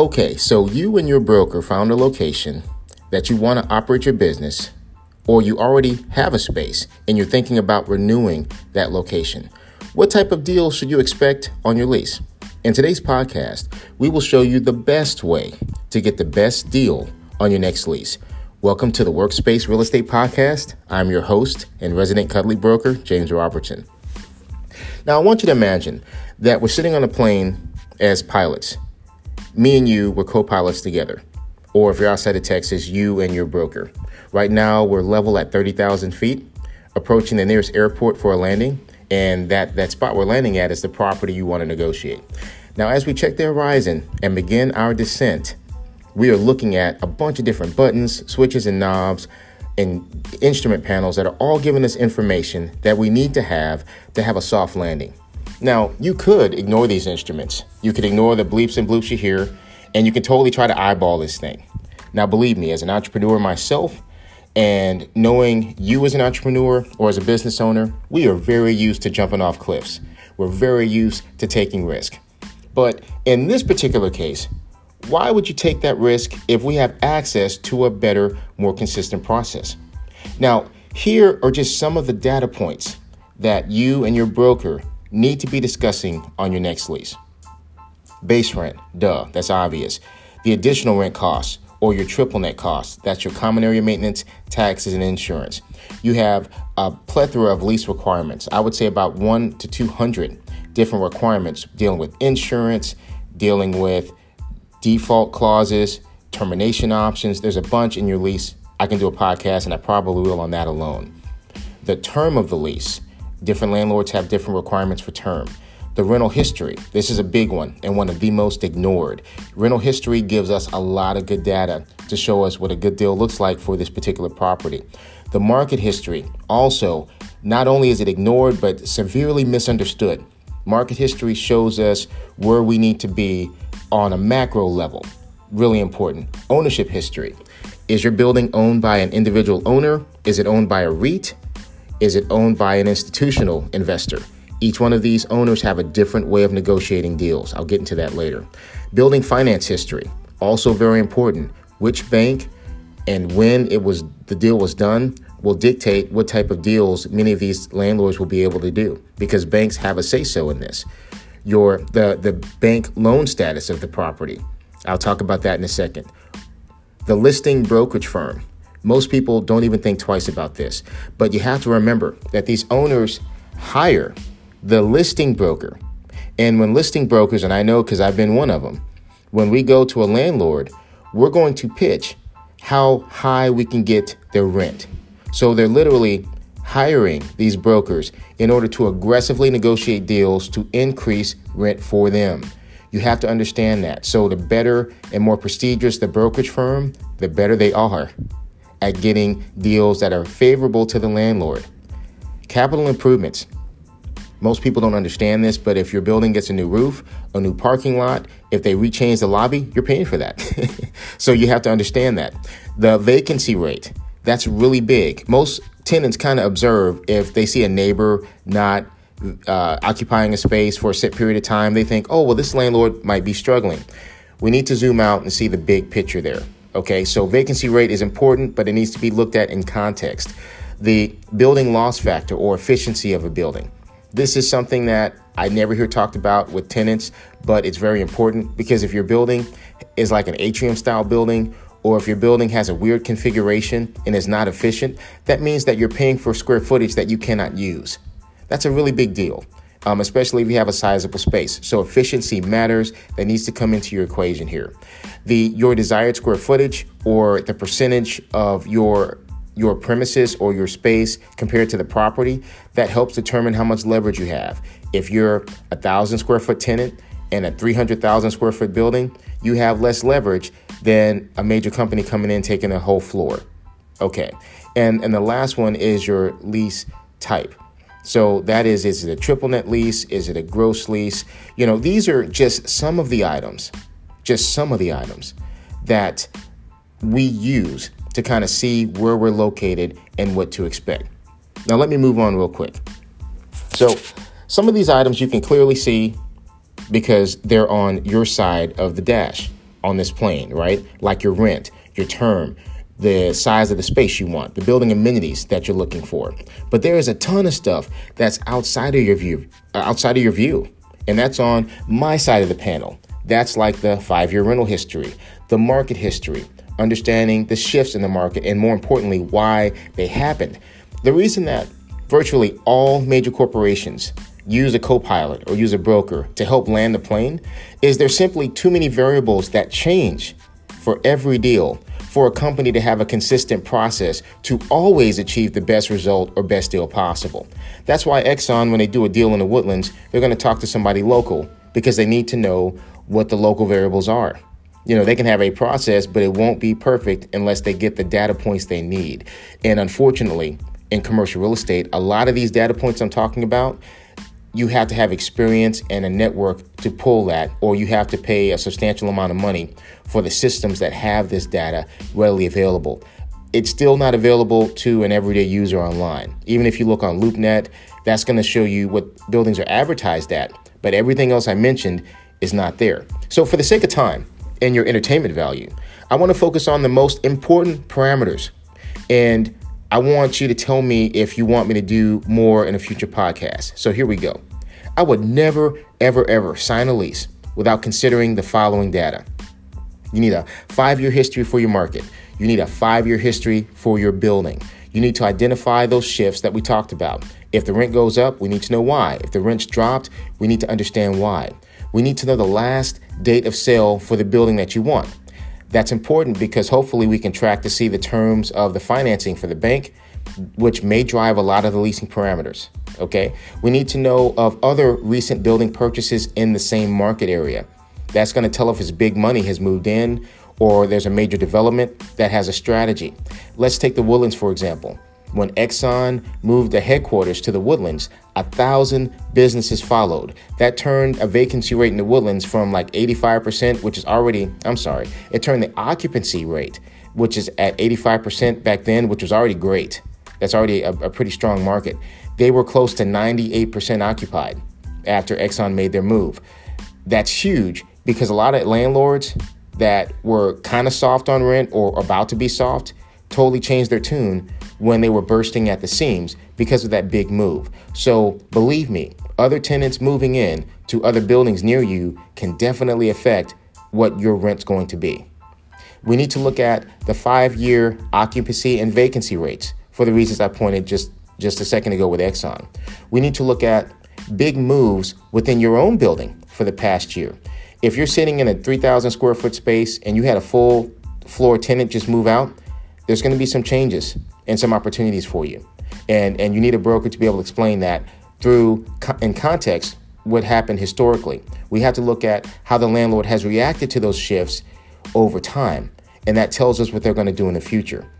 Okay, so you and your broker found a location that you want to operate your business, or you already have a space and you're thinking about renewing that location. What type of deal should you expect on your lease? In today's podcast, we will show you the best way to get the best deal on your next lease. Welcome to the Workspace Real Estate Podcast. I'm your host and resident cuddly broker, James Robertson. Now, I want you to imagine that we're sitting on a plane as pilots. Me and you, we're co pilots together. Or if you're outside of Texas, you and your broker. Right now, we're level at 30,000 feet, approaching the nearest airport for a landing. And that, that spot we're landing at is the property you want to negotiate. Now, as we check the horizon and begin our descent, we are looking at a bunch of different buttons, switches, and knobs and instrument panels that are all giving us information that we need to have to have a soft landing. Now, you could ignore these instruments. You could ignore the bleeps and bloops you hear, and you can totally try to eyeball this thing. Now, believe me, as an entrepreneur myself, and knowing you as an entrepreneur or as a business owner, we are very used to jumping off cliffs. We're very used to taking risk. But in this particular case, why would you take that risk if we have access to a better, more consistent process? Now, here are just some of the data points that you and your broker need to be discussing on your next lease. Base rent, duh, that's obvious. The additional rent costs or your triple net costs, that's your common area maintenance, taxes, and insurance. You have a plethora of lease requirements. I would say about one to 200 different requirements dealing with insurance, dealing with default clauses, termination options. There's a bunch in your lease. I can do a podcast, and I probably will on that alone. The term of the lease, different landlords have different requirements for term. The rental history, this is a big one and one of the most ignored. Rental history gives us a lot of good data to show us what a good deal looks like for this particular property. The market history, also, not only is it ignored, but severely misunderstood. Market history shows us where we need to be on a macro level. Really important. Ownership history. Is your building owned by an individual owner? Is it owned by a REIT? Is it owned by an institutional investor? Each one of these owners have a different way of negotiating deals. I'll get into that later. Building finance history, also very important. Which bank and when it was the deal was done will dictate what type of deals many of these landlords will be able to do because banks have a say so in this your the the bank loan status of the property. I'll talk about that in a second. The listing brokerage firm. Most people don't even think twice about this, but you have to remember that these owners hire the listing broker. And when listing brokers, and I know because I've been one of them, when we go to a landlord, we're going to pitch how high we can get their rent. So they're literally hiring these brokers in order to aggressively negotiate deals to increase rent for them. You have to understand that. So, the better and more prestigious the brokerage firm, the better they are at getting deals that are favorable to the landlord. Capital improvements. Most people don't understand this, but if your building gets a new roof, a new parking lot, if they rechange the lobby, you're paying for that. so you have to understand that. The vacancy rate, that's really big. Most tenants kind of observe if they see a neighbor not uh, occupying a space for a set period of time, they think, oh, well, this landlord might be struggling. We need to zoom out and see the big picture there. Okay, so vacancy rate is important, but it needs to be looked at in context. The building loss factor or efficiency of a building. This is something that I never hear talked about with tenants, but it's very important because if your building is like an atrium style building or if your building has a weird configuration and is not efficient, that means that you're paying for square footage that you cannot use. That's a really big deal, um, especially if you have a sizable space. So efficiency matters. That needs to come into your equation here. The your desired square footage or the percentage of your your premises or your space compared to the property that helps determine how much leverage you have. If you're a thousand square foot tenant in a 300,000 square foot building, you have less leverage than a major company coming in taking a whole floor. Okay. And and the last one is your lease type. So that is is it a triple net lease? Is it a gross lease? You know, these are just some of the items, just some of the items that we use to kind of see where we're located and what to expect. Now let me move on real quick. So some of these items you can clearly see because they're on your side of the dash. on this plane, right? Like your rent, your term, the size of the space you want, the building amenities that you're looking for. But there is a ton of stuff that's outside of your view, uh, outside of your view. And that's on my side of the panel. That's like the 5-year rental history, the market history, understanding the shifts in the market and more importantly why they happened. The reason that virtually all major corporations use a co-pilot or use a broker to help land the plane is there's simply too many variables that change for every deal for a company to have a consistent process to always achieve the best result or best deal possible. That's why Exxon, when they do a deal in the woodlands, they're going to talk to somebody local because they need to know what the local variables are. You know, they can have a process, but it won't be perfect unless they get the data points they need. And unfortunately, in commercial real estate, a lot of these data points I'm talking about, you have to have experience and a network to pull that, or you have to pay a substantial amount of money for the systems that have this data readily available. It's still not available to an everyday user online. Even if you look on LoopNet, that's going to show you what buildings are advertised at, but everything else I mentioned is not there. So, for the sake of time and your entertainment value, I want to focus on the most important parameters and I want you to tell me if you want me to do more in a future podcast. So here we go. I would never, ever, ever sign a lease without considering the following data. You need a five year history for your market. You need a five year history for your building. You need to identify those shifts that we talked about. If the rent goes up, we need to know why. If the rent's dropped, we need to understand why. We need to know the last date of sale for the building that you want. That's important because hopefully we can track to see the terms of the financing for the bank, which may drive a lot of the leasing parameters. Okay. We need to know of other recent building purchases in the same market area. That's going to tell if his big money has moved in or there's a major development that has a strategy. Let's take the Woodlands, for example. When Exxon moved the headquarters to the Woodlands, a thousand businesses followed. That turned a vacancy rate in the Woodlands from like 85%, which is already, I'm sorry, it turned the occupancy rate, which is at 85% back then, which was already great. That's already a, a pretty strong market. They were close to 98% occupied after Exxon made their move. That's huge because a lot of landlords that were kind of soft on rent or about to be soft totally changed their tune when they were bursting at the seams because of that big move. So believe me, other tenants moving in to other buildings near you can definitely affect what your rent's going to be. We need to look at the five year occupancy and vacancy rates for the reasons I pointed just, just a second ago with Exxon. We need to look at big moves within your own building for the past year. If you're sitting in a 3,000 square foot space and you had a full floor tenant just move out, there's going to be some changes and some opportunities for you. And, and you need a broker to be able to explain that through in context what happened historically. We have to look at how the landlord has reacted to those shifts over time, and that tells us what they're going to do in the future.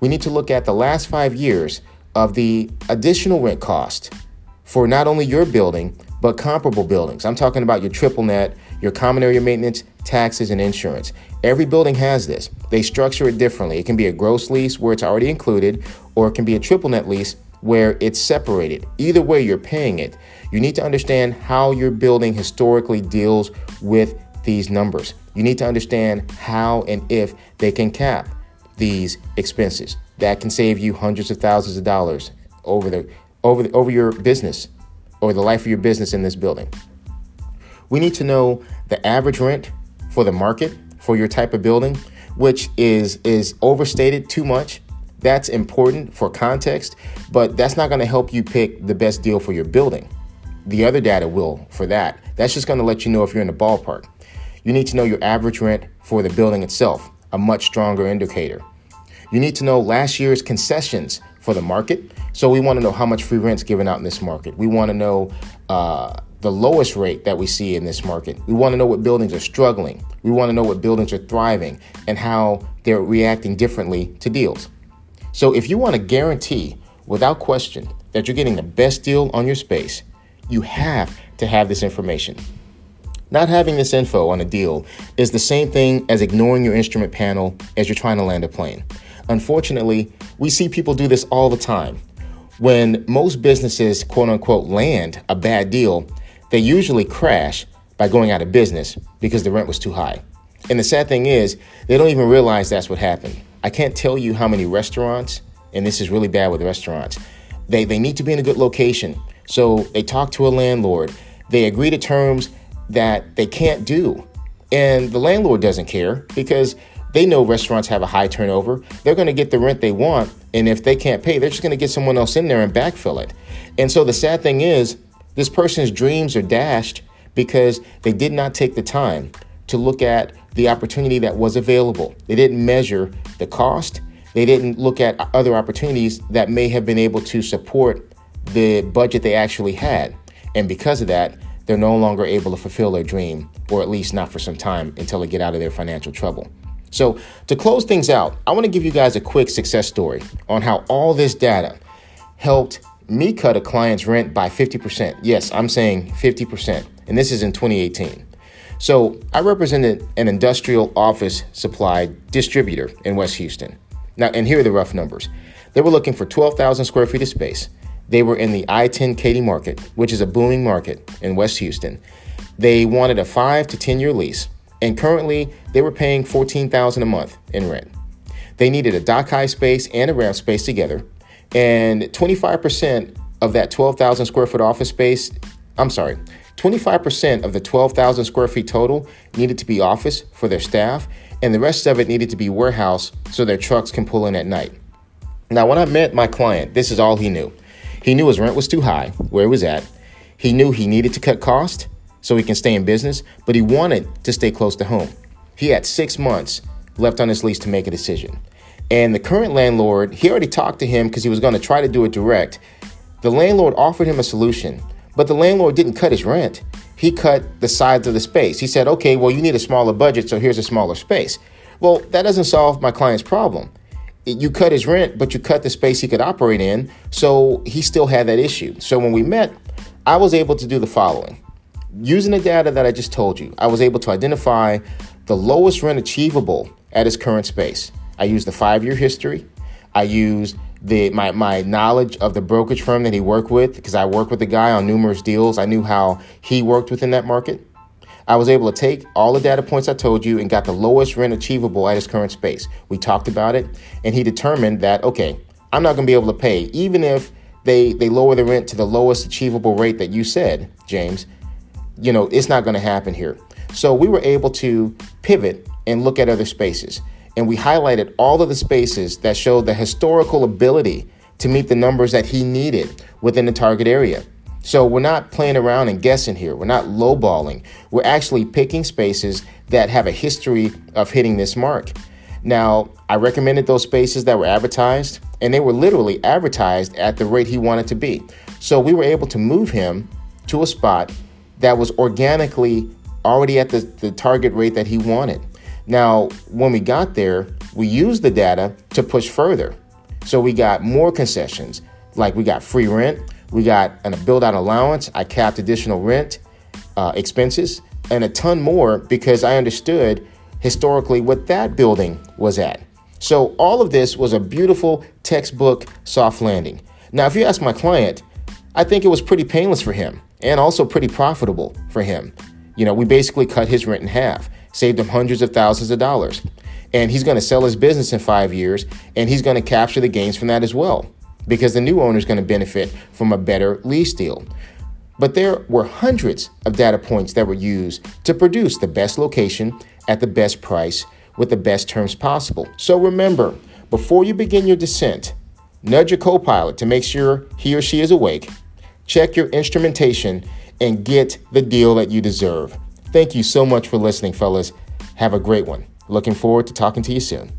We need to look at the last five years of the additional rent cost for not only your building, but comparable buildings. I'm talking about your triple net, your common area maintenance, taxes, and insurance. Every building has this. They structure it differently. It can be a gross lease where it's already included, or it can be a triple net lease where it's separated. Either way, you're paying it. You need to understand how your building historically deals with these numbers. You need to understand how and if they can cap these expenses. That can save you hundreds of thousands of dollars over the over the, over your business or the life of your business in this building. We need to know the average rent for the market for your type of building, which is is overstated too much. That's important for context, but that's not going to help you pick the best deal for your building. The other data will for that. That's just going to let you know if you're in the ballpark. You need to know your average rent for the building itself, a much stronger indicator. You need to know last year's concessions for the market. So we want to know how much free rent's given out in this market. We want to know uh, the lowest rate that we see in this market. We want to know what buildings are struggling. We want to know what buildings are thriving and how they're reacting differently to deals. So if you want to guarantee without question that you're getting the best deal on your space, you have to have this information. Not having this info on a deal is the same thing as ignoring your instrument panel as you're trying to land a plane. Unfortunately, we see people do this all the time. When most businesses, quote unquote, land a bad deal, they usually crash by going out of business because the rent was too high. And the sad thing is, they don't even realize that's what happened. I can't tell you how many restaurants, and this is really bad with restaurants, they, they need to be in a good location. So they talk to a landlord, they agree to terms that they can't do. And the landlord doesn't care because they know restaurants have a high turnover. They're going to get the rent they want. And if they can't pay, they're just going to get someone else in there and backfill it. And so the sad thing is, this person's dreams are dashed because they did not take the time to look at the opportunity that was available. They didn't measure the cost. They didn't look at other opportunities that may have been able to support the budget they actually had. And because of that, they're no longer able to fulfill their dream, or at least not for some time until they get out of their financial trouble. So, to close things out, I want to give you guys a quick success story on how all this data helped me cut a client's rent by 50%. Yes, I'm saying 50%. And this is in 2018. So, I represented an industrial office supply distributor in West Houston. Now, and here are the rough numbers. They were looking for 12,000 square feet of space. They were in the I 10 Katy market, which is a booming market in West Houston. They wanted a five to 10 year lease, and currently they were paying 14000 a month in rent. They needed a dock high space and a ramp space together, and 25% of that 12,000 square foot office space, I'm sorry, 25% of the 12,000 square feet total needed to be office for their staff, and the rest of it needed to be warehouse so their trucks can pull in at night. Now, when I met my client, this is all he knew. He knew his rent was too high where he was at. He knew he needed to cut cost so he can stay in business, but he wanted to stay close to home. He had six months left on his lease to make a decision. And the current landlord, he already talked to him because he was going to try to do it direct. The landlord offered him a solution, but the landlord didn't cut his rent. He cut the sides of the space. He said, okay, well, you need a smaller budget, so here's a smaller space. Well, that doesn't solve my client's problem you cut his rent, but you cut the space he could operate in. So he still had that issue. So when we met, I was able to do the following. Using the data that I just told you, I was able to identify the lowest rent achievable at his current space. I use the five year history. I use the my, my knowledge of the brokerage firm that he worked with because I worked with the guy on numerous deals. I knew how he worked within that market. I was able to take all the data points I told you and got the lowest rent achievable at his current space. We talked about it, and he determined that, okay, I'm not going to be able to pay, even if they, they lower the rent to the lowest achievable rate that you said, James. You know, it's not going to happen here. So we were able to pivot and look at other spaces. And we highlighted all of the spaces that showed the historical ability to meet the numbers that he needed within the target area. So we're not playing around and guessing here. We're not lowballing. We're actually picking spaces that have a history of hitting this mark. Now, I recommended those spaces that were advertised, and they were literally advertised at the rate he wanted to be. So we were able to move him to a spot that was organically already at the, the target rate that he wanted. Now, when we got there, we used the data to push further. So we got more concessions, like we got free rent, we got a build out allowance. I capped additional rent uh, expenses and a ton more because I understood historically what that building was at. So all of this was a beautiful textbook soft landing. Now, if you ask my client, I think it was pretty painless for him and also pretty profitable for him. You know, we basically cut his rent in half, saved him hundreds of thousands of dollars. And he's going to sell his business in five years and he's going to capture the gains from that as well because the new owner is going to benefit from a better lease deal. But there were hundreds of data points that were used to produce the best location at the best price with the best terms possible. So remember, before you begin your descent, nudge your co pilot to make sure he or she is awake, check your instrumentation, and get the deal that you deserve. Thank you so much for listening, fellas. Have a great one. Looking forward to talking to you soon.